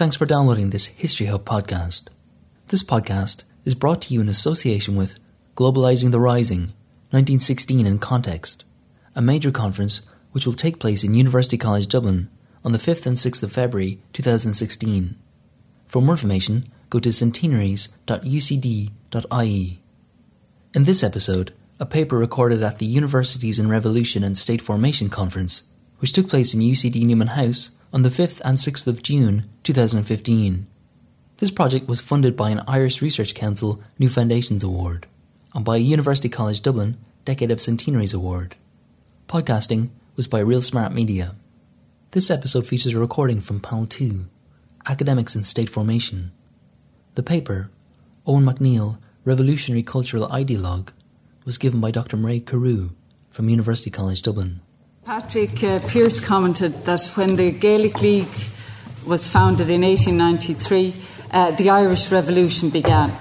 Thanks for downloading this History Hub podcast. This podcast is brought to you in association with Globalizing the Rising 1916 in Context, a major conference which will take place in University College Dublin on the 5th and 6th of February 2016. For more information, go to centenaries.ucd.ie. In this episode, a paper recorded at the Universities in Revolution and State Formation Conference, which took place in UCD Newman House on the 5th and 6th of June 2015. This project was funded by an Irish Research Council New Foundations Award and by University College Dublin Decade of Centenaries Award. Podcasting was by Real Smart Media. This episode features a recording from Panel 2 Academics in State Formation. The paper, Eoin MacNeill, Revolutionary Cultural Ideologue, was given by Dr. Mairead Carew from University College Dublin. Patrick uh, Pearse commented that when the Gaelic League was founded in 1893, uh, the Irish Revolution began.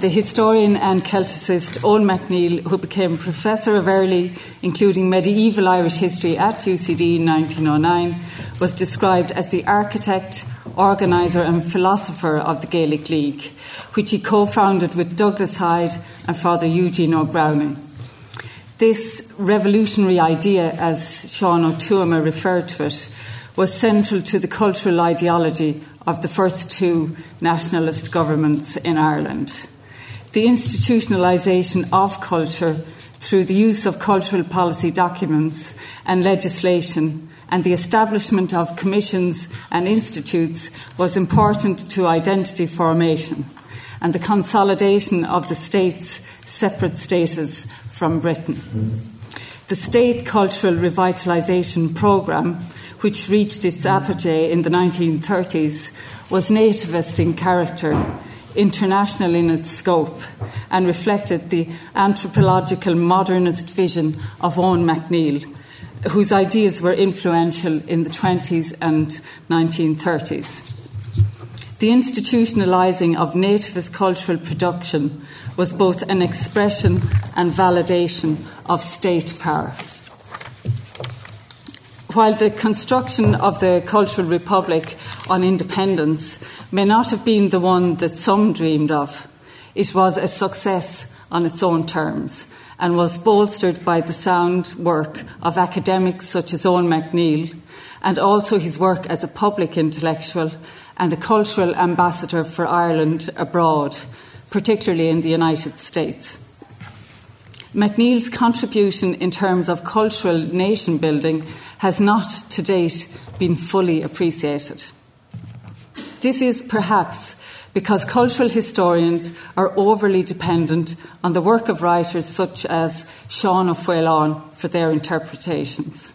The historian and Celticist Eoin MacNeill, who became Professor of Early, including medieval Irish history at UCD in 1909, was described as the architect, organiser, and philosopher of the Gaelic League, which he co founded with Douglas Hyde and Father Eugene O'Growney. This revolutionary idea, as Sean O'Toole referred to it, was central to the cultural ideology of the first two nationalist governments in Ireland. The institutionalisation of culture through the use of cultural policy documents and legislation and the establishment of commissions and institutes was important to identity formation and the consolidation of the state's separate status from Britain. The State Cultural Revitalisation Programme, which reached its apogee in the 1930s, was nativist in character, international in its scope, and reflected the anthropological modernist vision of Eoin MacNeill, whose ideas were influential in the 20s and 1930s. The institutionalising of nativist cultural production was both an expression and validation of state power. While the construction of the Cultural Republic on independence may not have been the one that some dreamed of, it was a success on its own terms and was bolstered by the sound work of academics such as Eoin MacNeill and also his work as a public intellectual and a cultural ambassador for Ireland abroad, particularly in the United States. MacNeill's contribution in terms of cultural nation building has not to date been fully appreciated. This is perhaps because cultural historians are overly dependent on the work of writers such as Sean O'Faolain for their interpretations.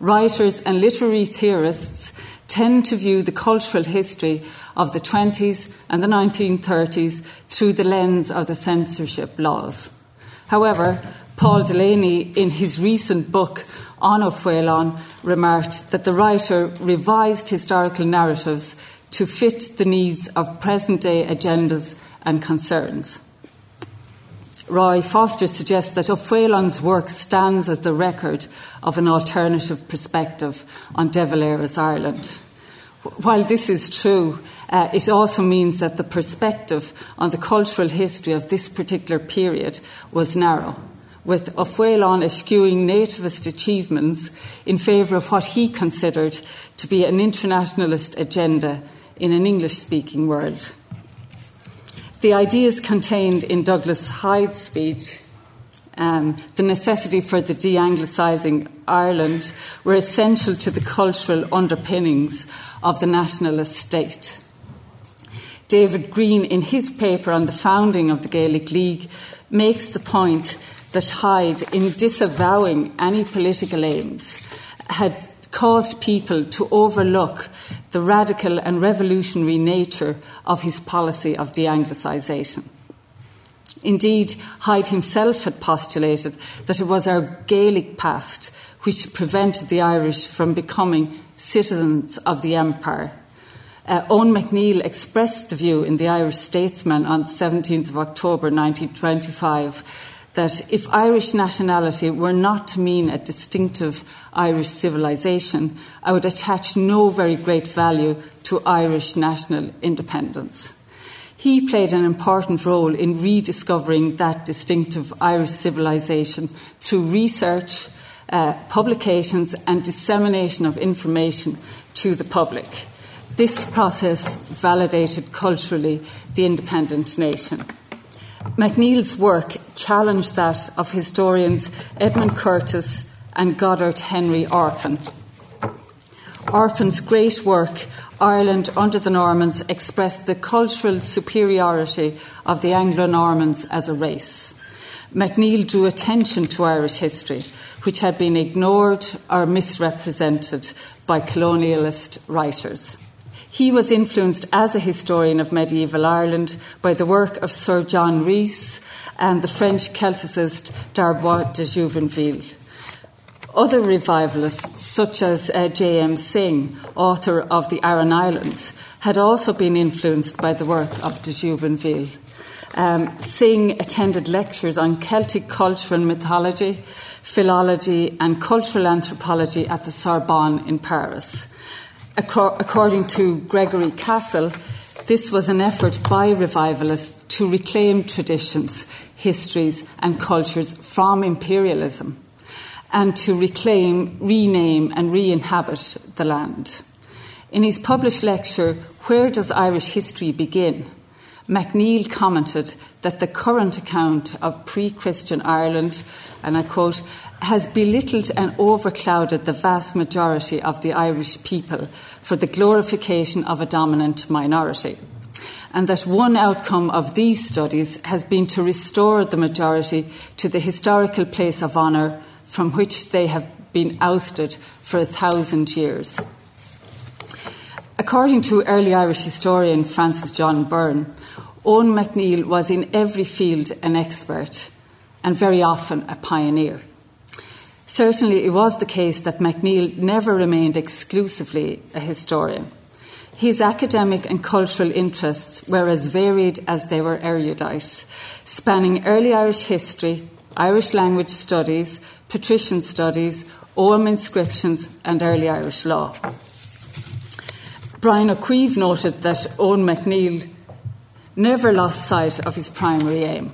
Writers and literary theorists tend to view the cultural history of the 20s and the 1930s through the lens of the censorship laws. However, Paul Delaney, in his recent book on O'Faolain, remarked that the writer revised historical narratives to fit the needs of present day agendas and concerns. Roy Foster suggests that O'Faolain's work stands as the record of an alternative perspective on De Valera's Ireland. While this is true, uh, it also means that the perspective on the cultural history of this particular period was narrow, with O'Faolain eschewing nativist achievements in favour of what he considered to be an internationalist agenda in an English speaking world. The ideas contained in Douglas Hyde's speech um, the necessity for the de Anglicising Ireland were essential to the cultural underpinnings of the nationalist state. David Greene, in his paper on the founding of the Gaelic League, makes the point that Hyde, in disavowing any political aims, had caused people to overlook the radical and revolutionary nature of his policy of de Anglicisation. Indeed, Hyde himself had postulated that it was our Gaelic past which prevented the Irish from becoming citizens of the empire. Uh, Eoin MacNeill expressed the view in the Irish Statesman on 17th of October 1925 that if Irish nationality were not to mean a distinctive Irish civilization, I would attach no very great value to Irish national independence. He played an important role in rediscovering that distinctive Irish civilization through research, uh, publications, and dissemination of information to the public. This process validated culturally the independent nation. MacNeill's work challenged that of historians Edmund Curtis and Goddard Henry Orpen. Orpen's great work, Ireland Under the Normans, expressed the cultural superiority of the Anglo Normans as a race. MacNeill drew attention to Irish history, which had been ignored or misrepresented by colonialist writers. He was influenced as a historian of medieval Ireland by the work of Sir John Rhys and the French Celticist d'Arbois de Jubainville. Other revivalists, such as uh, J.M. Synge, author of The Aran Islands, had also been influenced by the work of de Jubainville. Um, Synge attended lectures on Celtic culture and mythology, philology, and cultural anthropology at the Sorbonne in Paris. According to Gregory Castle, this was an effort by revivalists to reclaim traditions, histories, and cultures from imperialism and to reclaim, rename, and re inhabit the land. In his published lecture, Where Does Irish History Begin? MacNeill commented that the current account of pre Christian Ireland, and I quote, has belittled and overclouded the vast majority of the Irish people for the glorification of a dominant minority. And that one outcome of these studies has been to restore the majority to the historical place of honour from which they have been ousted for a thousand years. According to early Irish historian Francis John Byrne, Eoin MacNeill was in every field an expert and very often a pioneer. Certainly, it was the case that MacNeill never remained exclusively a historian. His academic and cultural interests were as varied as they were erudite, spanning early Irish history, Irish language studies, patrician studies, Ogham inscriptions, and early Irish law. Brian O'Keefe noted that Eoin MacNeill never lost sight of his primary aim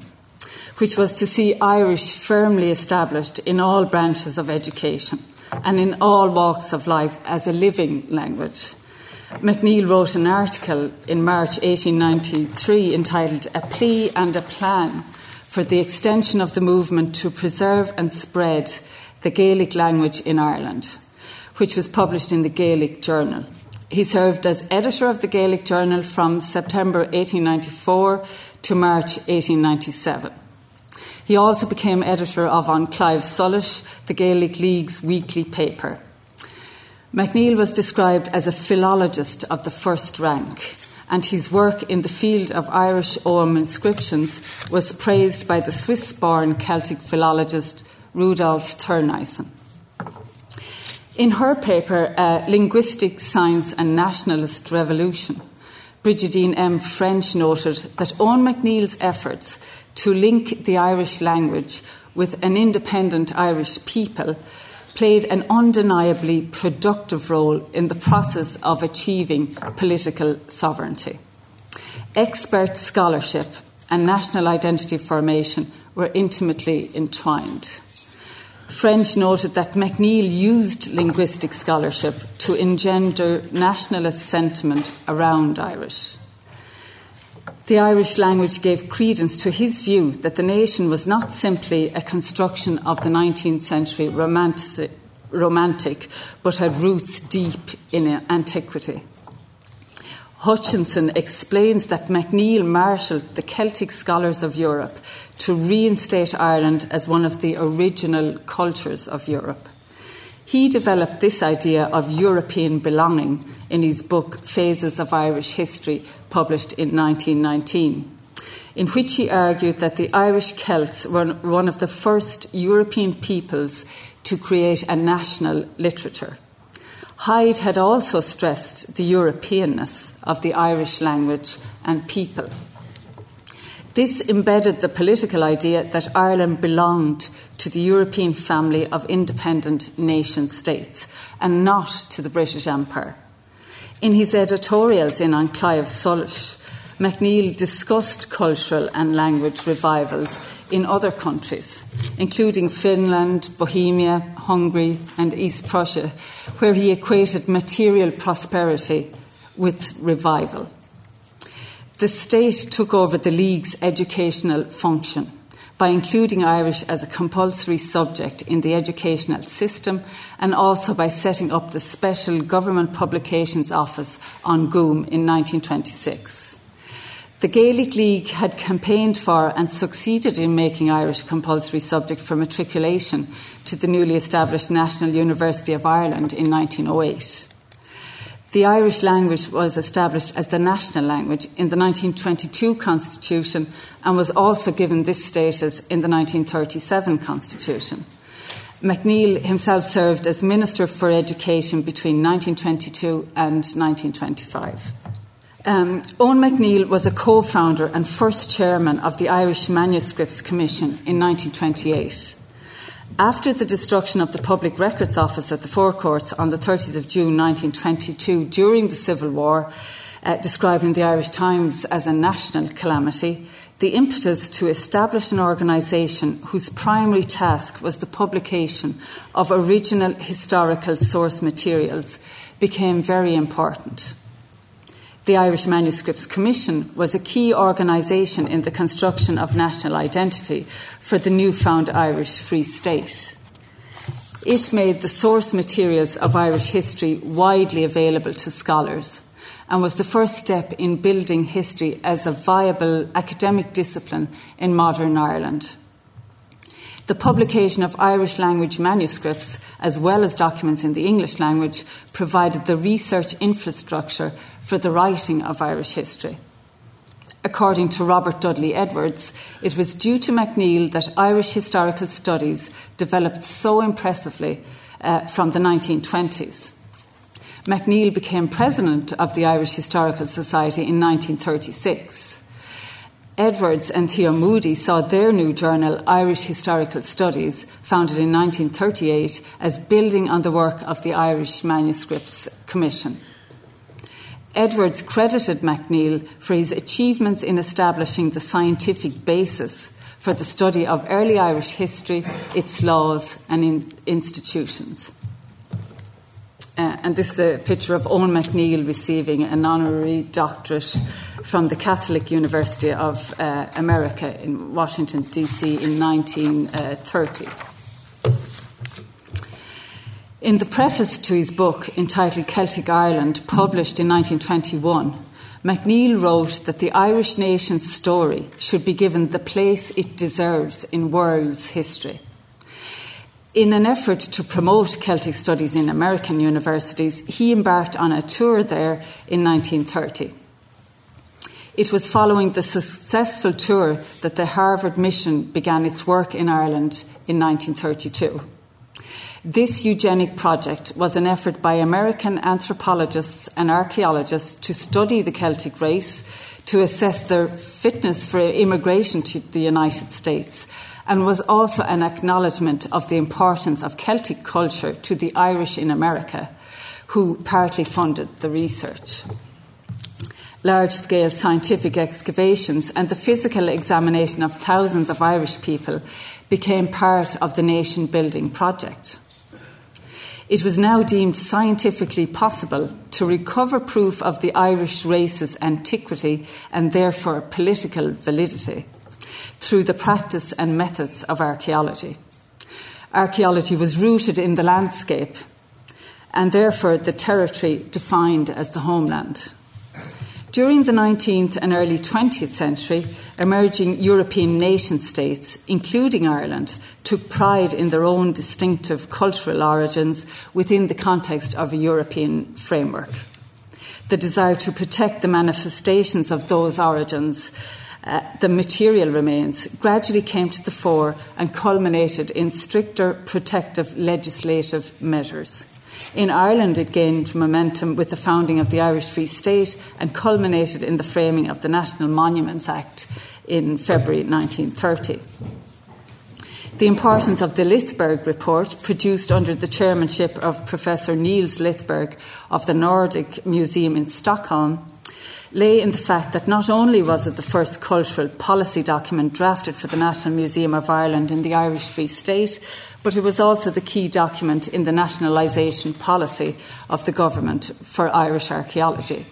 which was to see Irish firmly established in all branches of education and in all walks of life as a living language. MacNeill wrote an article in March 1893 entitled A Plea and a Plan for the Extension of the Movement to Preserve and Spread the Gaelic Language in Ireland, which was published in the Gaelic Journal. He served as editor of the Gaelic Journal from September 1894 to March 1897. He also became editor of An Claidheamh Soluis, the Gaelic League's weekly paper. MacNeill was described as a philologist of the first rank, and his work in the field of Irish Ogham inscriptions was praised by the Swiss born Celtic philologist Rudolf Thurneisen. In her paper, uh, Linguistic Science and Nationalist Revolution, Brigittine M. French noted that Eoin MacNeill's efforts to link the Irish language with an independent Irish people played an undeniably productive role in the process of achieving political sovereignty. Expert scholarship and national identity formation were intimately entwined. French noted that MacNeill used linguistic scholarship to engender nationalist sentiment around Irish the Irish language gave credence to his view that the nation was not simply a construction of the 19th century romantic, romantic but had roots deep in antiquity. Hutchinson explains that MacNeill marshalled the Celtic scholars of Europe to reinstate Ireland as one of the original cultures of Europe. He developed this idea of European belonging in his book Phases of Irish History, published in 1919, in which he argued that the Irish Celts were one of the first European peoples to create a national literature. Hyde had also stressed the Europeanness of the Irish language and people. This embedded the political idea that Ireland belonged to the European family of independent nation states and not to the British Empire. In his editorials in An Claidheamh Soluis, MacNeill discussed cultural and language revivals in other countries, including Finland, Bohemia, Hungary, and East Prussia, where he equated material prosperity with revival. The state took over the League's educational function by including Irish as a compulsory subject in the educational system and also by setting up the Special Government Publications Office An Gúm in 1926. The Gaelic League had campaigned for and succeeded in making Irish a compulsory subject for matriculation to the newly established National University of Ireland in 1908. The Irish language was established as the national language in the 1922 Constitution and was also given this status in the 1937 Constitution. MacNeill himself served as Minister for Education between 1922 and 1925. Um, Eoin MacNeill was a co founder and first chairman of the Irish Manuscripts Commission in 1928. After the destruction of the Public Records Office at the Four Courts on the 30th of June 1922 during the Civil War, uh, describing the Irish Times as a national calamity, the impetus to establish an organisation whose primary task was the publication of original historical source materials became very important. The Irish Manuscripts Commission was a key organisation in the construction of national identity for the newfound Irish Free State. It made the source materials of Irish history widely available to scholars and was the first step in building history as a viable academic discipline in modern Ireland. The publication of Irish language manuscripts, as well as documents in the English language, provided the research infrastructure for the writing of Irish history. According to Robert Dudley Edwards, it was due to MacNeill that Irish historical studies developed so impressively uh, from the 1920s. MacNeill became president of the Irish Historical Society in 1936. Edwards and Theo Moody saw their new journal, Irish Historical Studies, founded in 1938, as building on the work of the Irish Manuscripts Commission. Edwards credited MacNeill for his achievements in establishing the scientific basis for the study of early Irish history, its laws, and in institutions. Uh, and this is a picture of Eoin MacNeill receiving an honorary doctorate from the Catholic University of uh, America in Washington, D.C. in 1930. In the preface to his book entitled Celtic Ireland, published in 1921, MacNeill wrote that the Irish nation's story should be given the place it deserves in world's history. In an effort to promote Celtic studies in American universities, he embarked on a tour there in 1930. It was following the successful tour that the Harvard mission began its work in Ireland in 1932. This eugenic project was an effort by American anthropologists and archaeologists to study the Celtic race, to assess their fitness for immigration to the United States, and was also an acknowledgement of the importance of Celtic culture to the Irish in America, who partly funded the research. Large scale scientific excavations and the physical examination of thousands of Irish people became part of the nation building project. It was now deemed scientifically possible to recover proof of the Irish race's antiquity and therefore political validity through the practice and methods of archaeology. Archaeology was rooted in the landscape and therefore the territory defined as the homeland. During the 19th and early 20th century, emerging European nation states, including Ireland, took pride in their own distinctive cultural origins within the context of a European framework. The desire to protect the manifestations of those origins uh, the material remains gradually came to the fore and culminated in stricter protective legislative measures. In Ireland, it gained momentum with the founding of the Irish Free State and culminated in the framing of the National Monuments Act in February 1930. The importance of the Lithberg report, produced under the chairmanship of Professor Nils Lithberg of the Nordic Museum in Stockholm, lay in the fact that not only was it the first cultural policy document drafted for the National Museum of Ireland in the Irish Free State, but it was also the key document in the nationalisation policy of the government for Irish archaeology.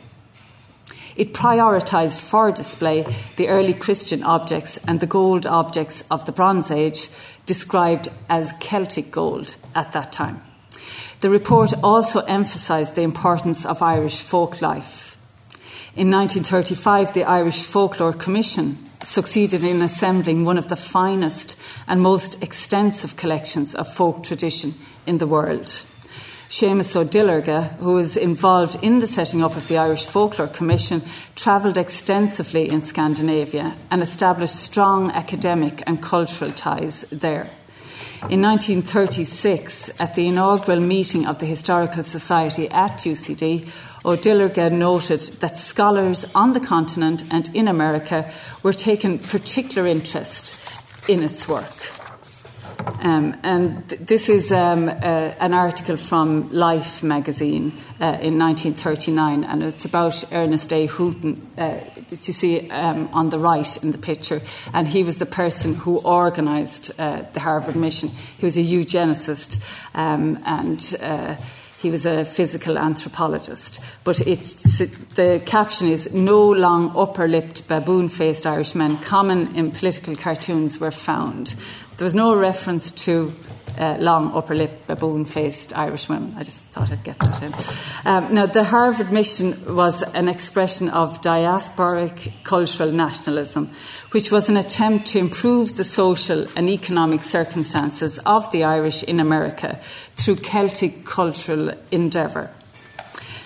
It prioritised for display the early Christian objects and the gold objects of the Bronze Age, described as Celtic gold at that time. The report also emphasised the importance of Irish folk life. In 1935, the Irish Folklore Commission succeeded in assembling one of the finest and most extensive collections of folk tradition in the world. Seamus Ó Duilearga, who was involved in the setting up of the Irish Folklore Commission, travelled extensively in Scandinavia and established strong academic and cultural ties there. In 1936, at the inaugural meeting of the Historical Society at UCD, Ó Duilearga noted that scholars on the continent and in America were taking particular interest in its work. Um, and th- this is um, uh, an article from Life magazine uh, in 1939, and it's about Earnest A. Hooton, uh, that you see um, on the right in the picture. And he was the person who organised uh, the Harvard mission. He was a eugenicist um, and uh, he was a physical anthropologist. But it's, the caption is No long upper lipped, baboon faced Irishmen common in political cartoons were found. There was no reference to uh, long upper lip baboon faced Irish women. I just thought I'd get that in. Um, now, the Harvard mission was an expression of diasporic cultural nationalism, which was an attempt to improve the social and economic circumstances of the Irish in America through Celtic cultural endeavour.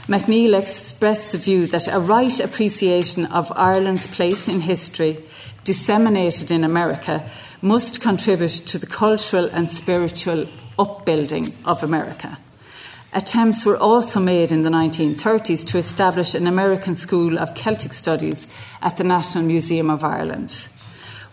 MacNeill expressed the view that a right appreciation of Ireland's place in history, disseminated in America, must contribute to the cultural and spiritual upbuilding of America. Attempts were also made in the 1930s to establish an American School of Celtic Studies at the National Museum of Ireland.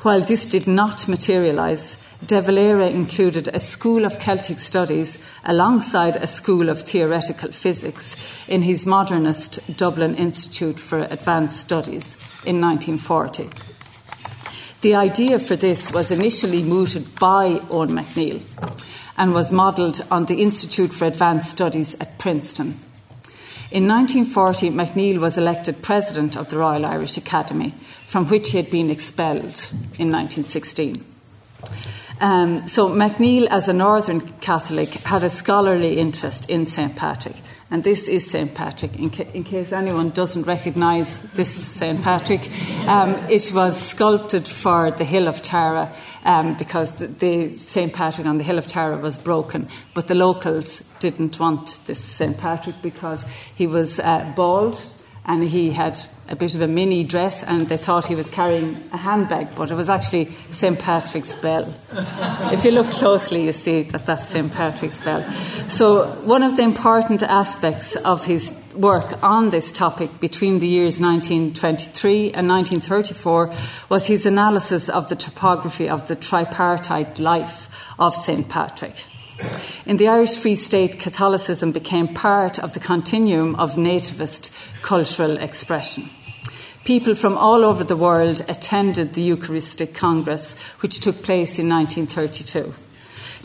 While this did not materialise, De Valera included a School of Celtic Studies alongside a School of Theoretical Physics in his modernist Dublin Institute for Advanced Studies in 1940. The idea for this was initially mooted by Eoin MacNeill and was modelled on the Institute for Advanced Studies at Princeton. In 1940, MacNeill was elected president of the Royal Irish Academy, from which he had been expelled in 1916. Um, so, MacNeill, as a Northern Catholic, had a scholarly interest in St. Patrick and this is St. Patrick. In, ca- in case anyone doesn't recognise this St. Patrick, um, it was sculpted for the Hill of Tara um, because the, the St. Patrick on the Hill of Tara was broken, but the locals didn't want this St. Patrick because he was uh, bald and he had a bit of a mini dress and they thought he was carrying a handbag, but it was actually St. Patrick's bell. if you look closely, you see that that's St. Patrick's bell. So, one of the important aspects of his work on this topic between the years 1923 and 1934 was his analysis of the topography of the tripartite life of St. Patrick. In the Irish Free State, Catholicism became part of the continuum of nativist cultural expression. People from all over the world attended the Eucharistic Congress, which took place in 1932.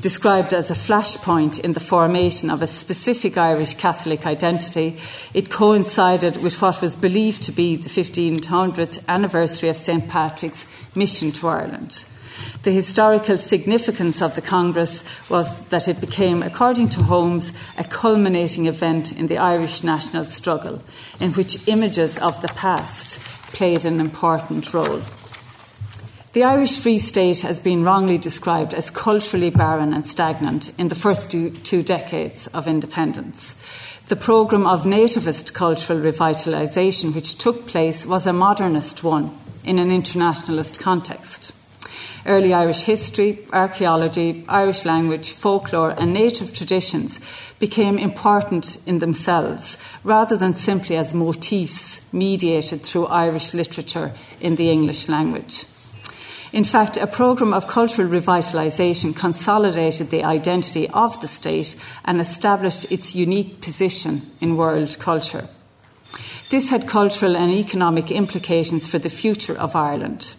Described as a flashpoint in the formation of a specific Irish Catholic identity, it coincided with what was believed to be the 1500th anniversary of St. Patrick's mission to Ireland. The historical significance of the Congress was that it became, according to Holmes, a culminating event in the Irish national struggle, in which images of the past played an important role. The Irish Free State has been wrongly described as culturally barren and stagnant in the first two, decades of independence. The programme of nativist cultural revitalisation which took place was a modernist one in an internationalist context. Early Irish history, archaeology, Irish language, folklore, and native traditions became important in themselves rather than simply as motifs mediated through Irish literature in the English language. In fact, a programme of cultural revitalisation consolidated the identity of the state and established its unique position in world culture. This had cultural and economic implications for the future of Ireland.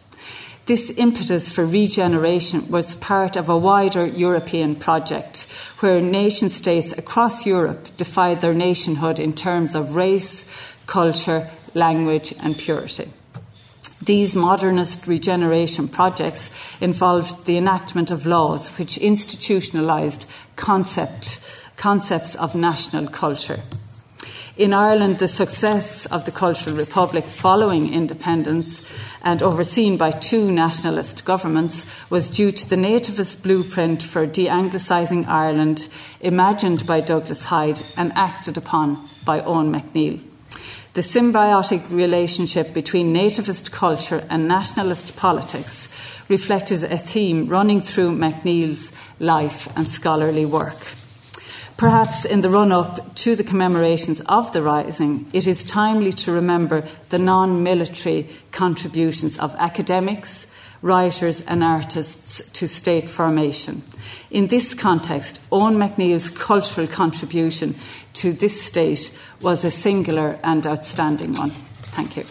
This impetus for regeneration was part of a wider European project where nation states across Europe defied their nationhood in terms of race, culture, language, and purity. These modernist regeneration projects involved the enactment of laws which institutionalised concept, concepts of national culture. In Ireland, the success of the Cultural Republic following independence and overseen by two nationalist governments was due to the nativist blueprint for de anglicising Ireland imagined by Douglas Hyde and acted upon by Eoin MacNeill. The symbiotic relationship between nativist culture and nationalist politics reflected a theme running through MacNeill's life and scholarly work. Perhaps in the run up to the commemorations of the Rising, it is timely to remember the non military contributions of academics, writers, and artists to state formation. In this context, Eoin MacNeill's cultural contribution to this state was a singular and outstanding one. Thank you.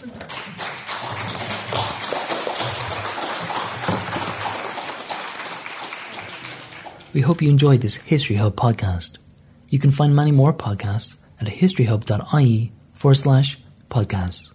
We hope you enjoyed this History Hub podcast. You can find many more podcasts at historyhub.ie forward slash podcasts.